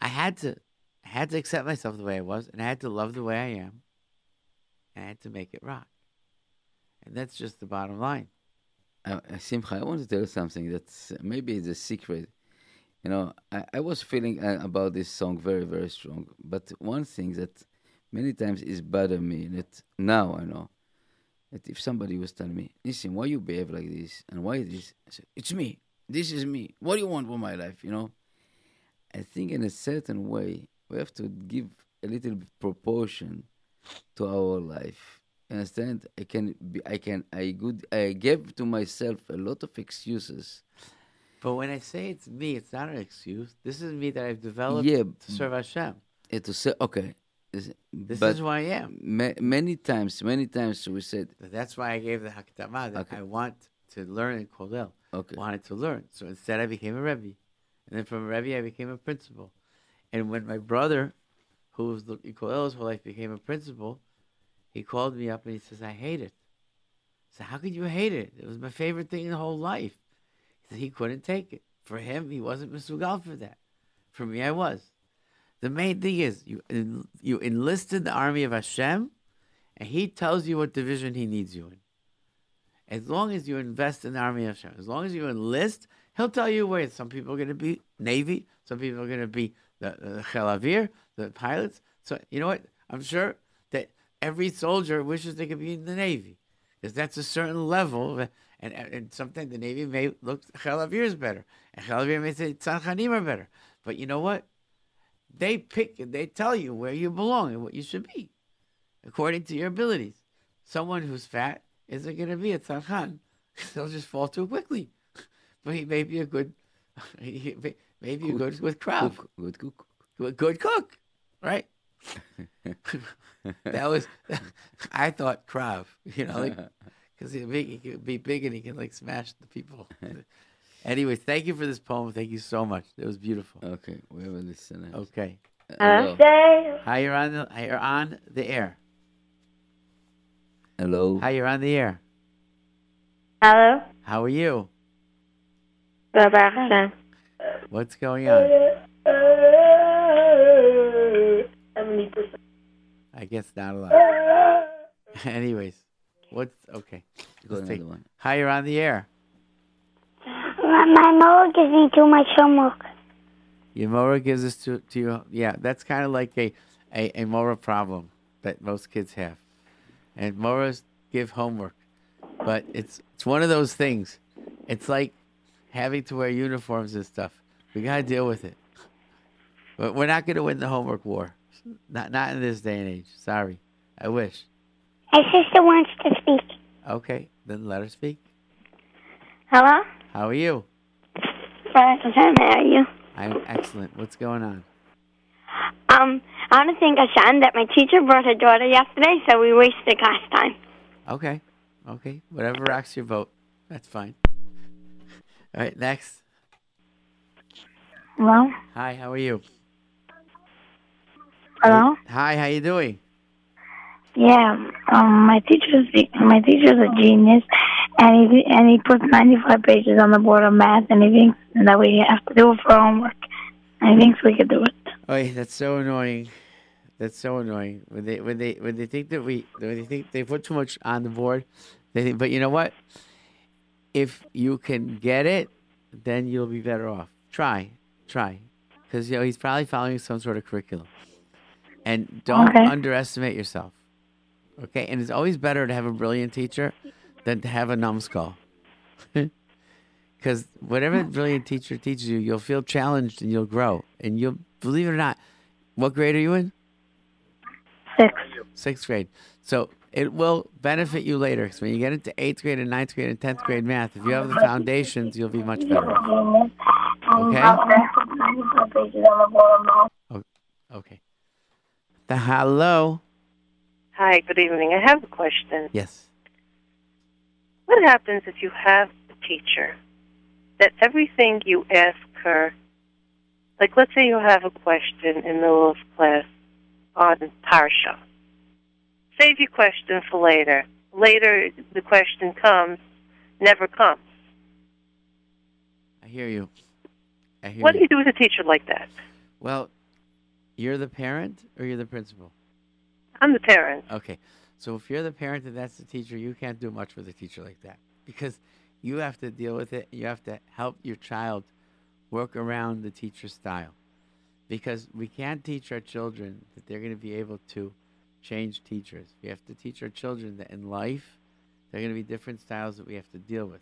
I had to I had to accept myself the way I was, and I had to love the way I am, and I had to make it rock. And that's just the bottom line. Uh, Simcha, I want to tell you something that's maybe it's a secret. You know, I, I was feeling uh, about this song very, very strong. But one thing that many times is bothering me, that now I know, that if somebody was telling me, listen, why you behave like this and why this? I said, it's me. This is me. What do you want for my life? You know, I think in a certain way we have to give a little proportion to our life. Understand? I can be. I can. I good. I gave to myself a lot of excuses. But when I say it's me, it's not an excuse. This is me that I've developed Yeah, to serve Hashem. And to say, okay, this, is who I am. ma- many times, many times we said, That's why I gave the Hakdama that Okay. I want to learn in Kollel. okay, Wanted to learn. So instead, I became a Rebbe. And then from a Rebbe, I became a principal. And when my brother, who was the Kollel his whole life, became a principal, he called me up and he says, I hate it. Said, How could you hate it? It was my favorite thing in the whole life. He couldn't take it. For him, he wasn't Misugal for that. For me, I was. The main thing is you you enlisted the army of Hashem, and He tells you what division He needs you in. As long as you invest in the army of Hashem, as long as you enlist, He'll tell you where. Some people are going to be Navy, some people are going to be the, the Chel the pilots. So you know what? I'm sure that every soldier wishes they could be in the Navy, because that's a certain level. And, and sometimes the Navy may look Chelavir is better, and Chelavir may say Tzanchanim are better. But you know what? They pick, they tell you where you belong and what you should be, according to your abilities. Someone who's fat isn't going to be a tzanchan. They'll just fall too quickly. But he may be a good, he may may be Cook. good with cook, good cook. good, good cook, right? that was, I thought krav, you know, like because he, big, he can be big and he can like smash the people. Anyways, thank you for this poem. Thank you so much. It was beautiful. okay, we have a listener. Okay. Hello. Hi, you're on the you're on the air. Hello. Hi, you're on the air. Hello? How are you? Baruch Hashem. What's going on? I guess not a lot. Anyways, what's okay? Go Let's take- one. Hi, you're on the air. My mother gives me too much homework. Your Mora gives us to, to you. Yeah, that's kind of like a, a, a Mora problem that most kids have. And Moras give homework. But it's it's one of those things. It's like having to wear uniforms and stuff. We got to deal with it. But we're not going to win the homework war. Not not in this day and age. Sorry. I wish. My sister wants to speak. Okay, then let her speak. Hello? How are you? Hashem, how are you? I'm excellent. What's going on? Um, I want to thank Hashem that my teacher brought her daughter yesterday, so we wasted class time. Okay. Okay. Whatever rocks your boat. That's fine. All right, next. Hello? Hi, how are you? Hello? Hi, how you doing? Yeah, um, my teacher's my teacher's a genius, and he and he puts ninety five pages on the board of math, and he thinks that we have to do it for homework. I think we could do it. Oh, that's so annoying. That's so annoying. When they when they when they think that we when they think they put too much on the board, they think. But you know what? If you can get it, then you'll be better off. Try, try, because you know he's probably following some sort of curriculum. And don't Okay. underestimate yourself. Okay, and it's always better to have a brilliant teacher than to have a numbskull. Because whatever brilliant teacher teaches you, you'll feel challenged and you'll grow. And you'll, believe it or not, what grade are you in? Six. Sixth grade. So it will benefit you later. Because when you get into eighth grade and ninth grade and tenth grade math, if you have the foundations, you'll be much better. Okay. Ninety-five pages on the board of math. Okay. The hello. Hi, good evening. I have a question. Yes. What happens if you have a teacher that everything you ask her, like let's say you have a question in the middle of class on Parsha. Save your question for later. Later, the question comes, never comes. I hear you. I hear What do you. you do with a teacher like that? Well, you're the parent or you're the principal? I'm the parent. Okay. So if you're the parent and that's the teacher, you can't do much with a teacher like that because you have to deal with it. You have to help your child work around the teacher's style because we can't teach our children that they're going to be able to change teachers. We have to teach our children that in life, there are going to be different styles that we have to deal with.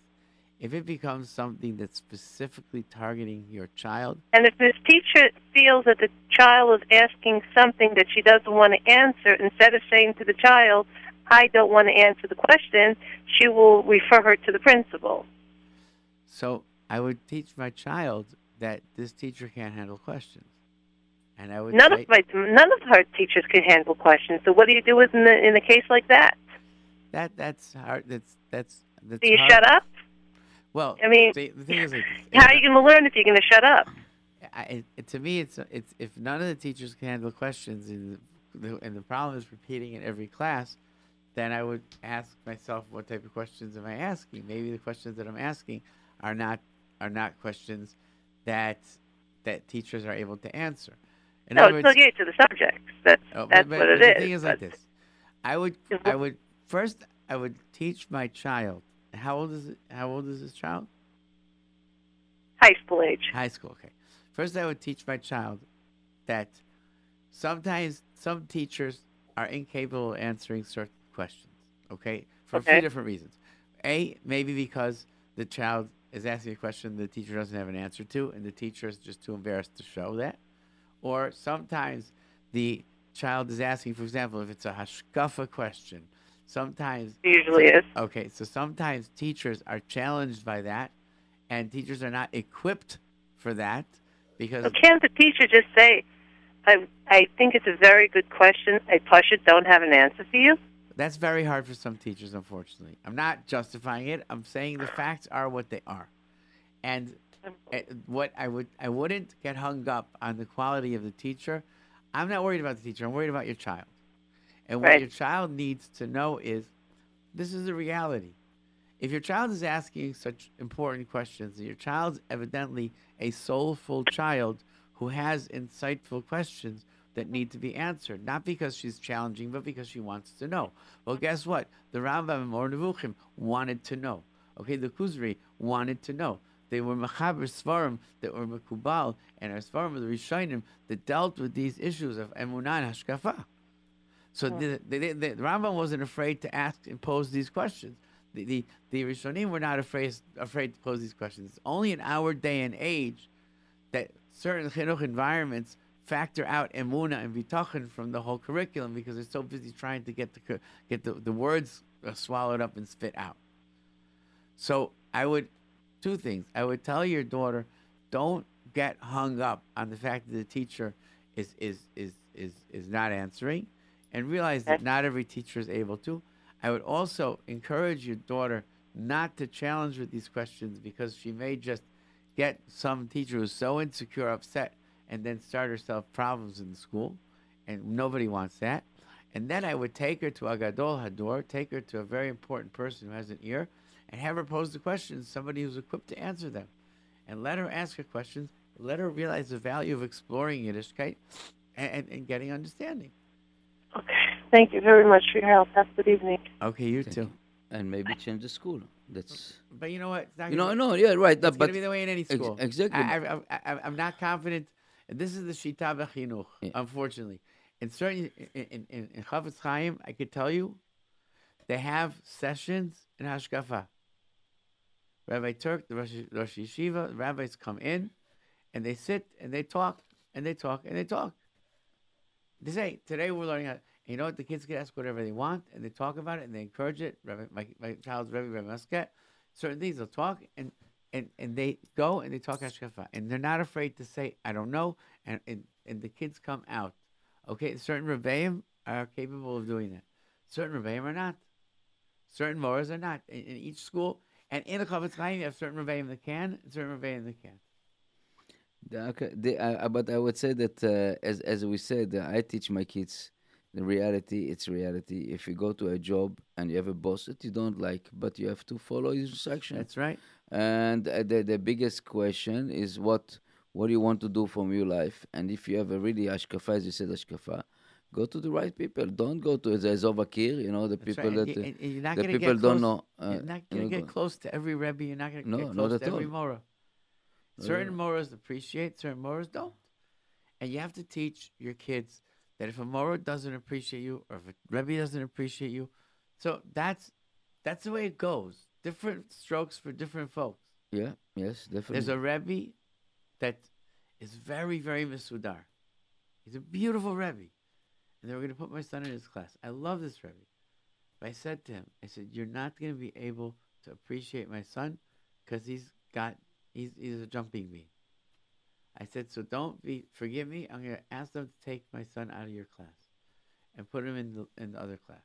If it becomes something that's specifically targeting your child, And if this teacher feels that the child is asking something that she doesn't want to answer, instead of saying to the child, I don't want to answer the question, she will refer her to the principal. So I would teach my child that this teacher can't handle questions, and I would None say, of my none of her teachers can handle questions. So what do you do with in, the, in a case like that? that that's hard. That's that's that's. Do you hard. shut up? Well, I mean, see, the thing is, like, How are you going to learn if you're going to shut up? I, it, to me, it's it's if none of the teachers can handle questions, and the, and the problem is repeating in every class, then I would ask myself, what type of questions am I asking? Maybe the questions that I'm asking are not are not questions that that teachers are able to answer. In no, it's words, still geared to the subject. That's Oh, that's but, what but it the is. thing is like this. I would I would first I would teach my child. How old is it? How old is this child? High school age. High school. Okay. First, I would teach my child that sometimes some teachers are incapable of answering certain questions. Okay, for a few different reasons. A, maybe because the child is asking a question the teacher doesn't have an answer to, and the teacher is just too embarrassed to show that. Or sometimes the child is asking, for example, if it's a hashkafa question, sometimes Usually is. Okay, so sometimes teachers are challenged by that, and teachers are not equipped for that because So can't the teacher just say, I, I think it's a very good question. I push it, don't have an answer for you? that's very hard for some teachers, unfortunately. I'm not justifying it. I'm saying the facts are what they are, and uh, what I would I wouldn't get hung up on the quality of the teacher. I'm not worried about the teacher. I'm worried about your child, and what Right. your child needs to know is this is the reality. If your child is asking such important questions, and your child's evidently a soulful child who has insightful questions that need to be answered, not because she's challenging, but because she wants to know. Well, guess what? The Rambam and Moreh Nevuchim wanted to know. Okay, the Kuzari wanted to know. They were Machaber Svarim that were Makubal, and our Svarim were the Rishonim that dealt with these issues of Emunah and Hashkafa. So the, the, the, the Rambam wasn't afraid to ask and pose these questions. The, the, the Rishonim were not afraid, afraid to pose these questions. It's only in our day and age that certain chinuch environments factor out emuna and bitachon from the whole curriculum because they're so busy trying to get the get the, the words uh, swallowed up and spit out. So I would two things. I would tell your daughter, don't get hung up on the fact that the teacher is is is is is not answering, and realize that not every teacher is able to. I would also encourage your daughter not to challenge with these questions because she may just get some teacher who's so insecure, upset, and then start herself problems in the school, and nobody wants that. And then I would take her to Agadol Hador, take her to a very important person who has an ear, and have her pose the questions, somebody who's equipped to answer them. And let her ask her questions, let her realize the value of exploring Yiddishkeit and, and, and getting understanding. Thank you very much for your help. Have a good evening. Okay, you too. And maybe change the school. That's But you know what? It's not You know, gonna- no, yeah, right, It's but- going to be the way in any Ex- school. exactly. I, I, I, I, I'm not confident. This is the shita b'chinuch, unfortunately. In certain in in, in, in Chafetz Chaim, I could tell you, they have sessions in Hashkafa. Rabbi Turk, the Rosh, Rosh Yeshiva, the rabbis come in, and they sit and they talk and they talk and they talk. Say today we're learning. How, you know what? The kids can ask whatever they want, and they talk about it, and they encourage it. Rabbi, my, my child's Rebbe, Rebbe Muscat. Certain things they'll talk, and, and, and they go and they talk Ashkafa. And they're not afraid to say, I don't know. And, and, and the kids come out. Okay, certain Rebbeim are capable of doing that. Certain Rebbeim are not. Certain Moras are not. In, in each school, and in the Chafetz Chaim, you have certain Rebbeim that can, and certain Rebbeim that can't. Okay, the, uh, but I would say that uh, as as we said, uh, I teach my kids the reality. It's reality. If you go to a job and you have a boss that you don't like, but you have to follow his instruction. That's right. And uh, the the biggest question is what what do you want to do from your life? And if you have a really ashkafa, as you said, ashkafa, go to the right people. Don't go to the Zovakir, you know, the That's people right. That you- uh, and- and not the people don't close- know. You're uh, not going to know, get close to every Rebbe. You're not going to No, get close to every all. Mora. Certain mm. all. Moras appreciate, certain Moras don't. And you have to teach your kids that if a Mora doesn't appreciate you, or if a Rebbe doesn't appreciate you, so that's that's the way it goes. Different strokes for different folks. Yeah, yes, definitely. There's a Rebbe that is very, very Misudar. He's a beautiful Rebbe. And they were going to put my son in his class. I love this Rebbe. But I said to him, I said, You're not going to be able to appreciate my son because he's got, he's, he's a jumping bean. I said, So don't be, forgive me. I'm going to ask them to take my son out of your class and put him in the, in the other class.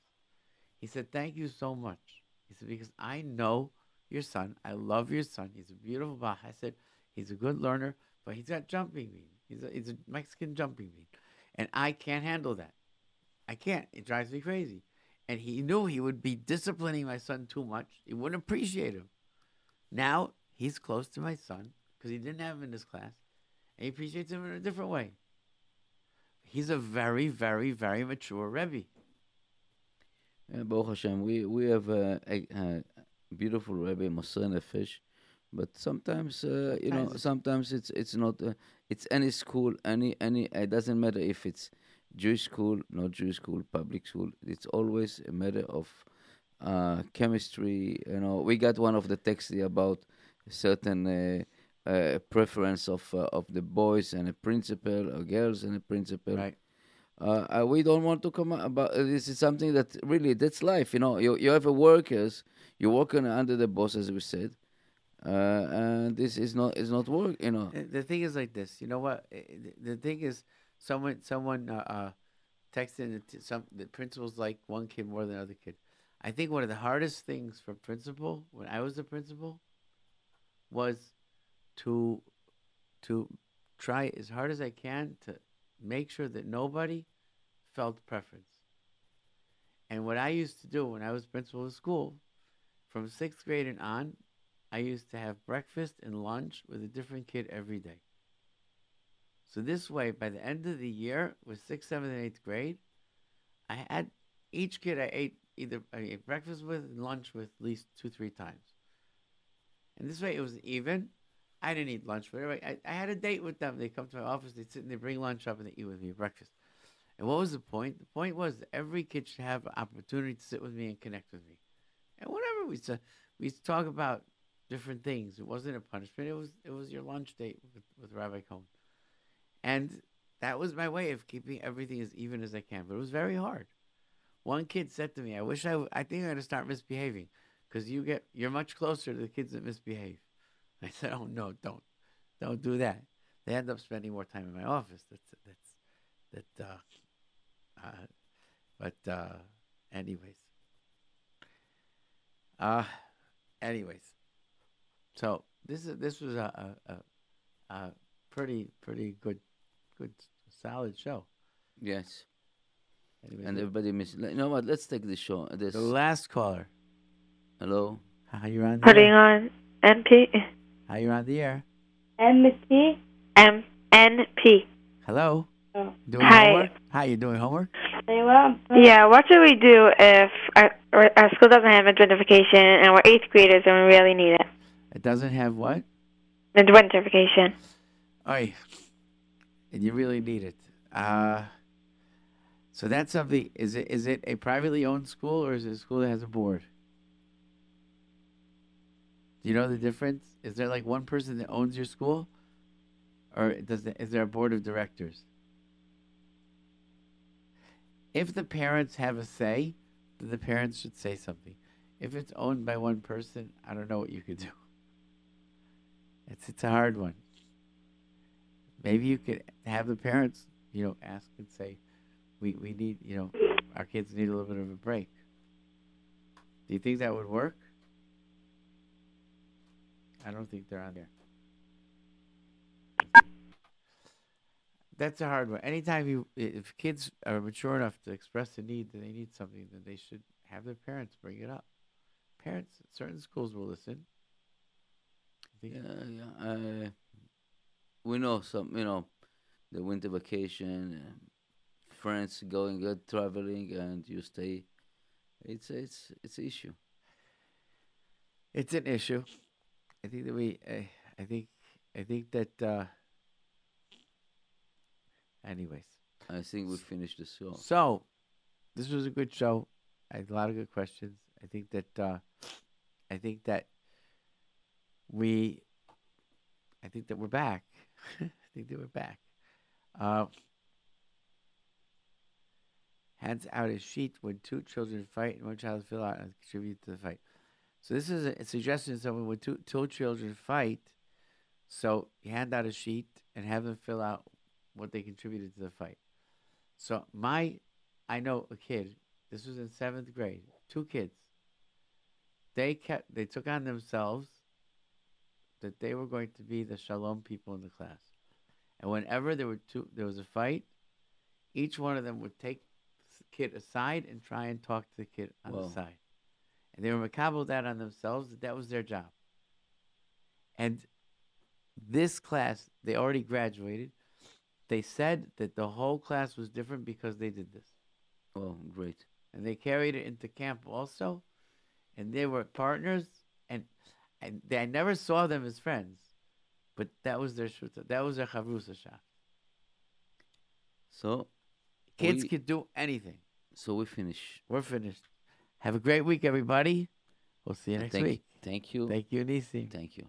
He said, Thank you so much. He said, Because I know your son. I love your son. He's a beautiful Bach. I said, He's a good learner, but he's got jumping bean. He's a, he's a Mexican jumping bean. And I can't handle that. I can't. It drives me crazy. And he knew he would be disciplining my son too much. He wouldn't appreciate him. Now he's close to my son because he didn't have him in his class. And he appreciates him in a different way. He's a very, very, very mature Rebbe. Yeah, Baruch Hashem, we we have a, a, a beautiful Rebbe Moser Nefesh, but sometimes uh, you know Sometimes- it's it's not uh, it's any school any any it doesn't matter if it's Jewish school not Jewish school public school it's always a matter of uh, chemistry you know we got one of the texts about certain uh, uh, preference of uh, of the boys and a principal or girls and a principal Right. uh, we don't want to come out about this is something that really that's life you know you you have a workers you're working under the boss as we said uh, and this is not is not work you know The thing is like this. You know what? The thing is, someone someone uh, uh, texted the t- some the principals like one kid more than other kid. I think one of the hardest things for principal when I was a principal was to to try as hard as I can to make sure that nobody felt preference. And what I used to do when I was principal of school, from sixth grade and on, I used to have breakfast and lunch with a different kid every day. So this way, by the end of the year, with sixth, seventh, and eighth grade, I had each kid I ate either I ate breakfast with and lunch with at least two, three times. And this way, it was even. I didn't eat lunch, but I, I had a date with them. They come to my office, they sit and they bring lunch up and they eat with me breakfast. And what was the point? The point was every kid should have an opportunity to sit with me and connect with me. And whatever we said, we to talk about different things. It wasn't a punishment. It was it was your lunch date with, with Rabbi Cohen, and that was my way of keeping everything as even as I can. But it was very hard. One kid said to me, "I wish I I think I'm gonna start misbehaving because you get you're much closer to the kids that misbehave." I said, "Oh no, don't don't do that." They end up spending more time in my office. That's that's that. Uh, uh, but uh, anyways, uh, anyways. So this is this was a a, a, a pretty pretty good good solid show. yes Anyways, and everybody miss you know what let's take the show this the last caller. Hello How are you on? The Putting on MP. How are you on the air? MT? M N P. Hello. Oh. Doing Hi. homework? Hi, you doing homework? Hey, what up? Yeah, what should we do if our, our school doesn't have identification and we're eighth graders and we really need it? It doesn't have what? Identification. Oi. And you really need it. Uh so that's something is it is it a privately owned school or is it a school that has a board? Do you know the difference? Is there like one person that owns your school? Or does the, is there a board of directors? if the parents have a say, then the parents should say something. If it's owned by one person, I don't know what you could do. It's it's a hard one. Maybe you could have the parents, you know, ask and say, "We we need, you know, our kids need a little bit of a break." Do you think that would work? I don't think they're on there. That's a hard one. Anytime you, if kids are mature enough to express a need that they need something, then they should have their parents bring it up. Parents, certain schools will listen. Yeah, yeah. Uh, we know some, you know, the winter vacation, friends going uh, traveling, and you stay. It's it's it's an issue. It's an issue. I think that we, uh, I think, I think that. Uh, anyways, I think we finished the show. so this was a good show. I had a lot of good questions. I think that, uh, I think that we, I think that we're back. I think that we're back. Uh, hands out a sheet when two children fight and one child fill out and contribute to the fight. So this is a, suggestion of someone when two, two children fight. So you hand out a sheet and have them fill out what they contributed to the fight. So my, I know a kid. This was in seventh grade. Two kids. They kept. They took on themselves that they were going to be the shalom people in the class, and whenever there were two, there was a fight. Each one of them would take the kid aside and try and talk to the kid on Wow. the side, and they were macabre that on themselves. That that was their job. And this class, they already graduated. They said that the whole class was different because they did this. Oh, great. And they carried it into camp also. And they were partners. And, and they, I never saw them as friends. But that was their shuta. That was their chavrusa shah. So Kids we- could do anything. So we finish. We're finished. Have a great week, everybody. We'll see you next thank, week. Thank you. Thank you, Nisi. Thank you.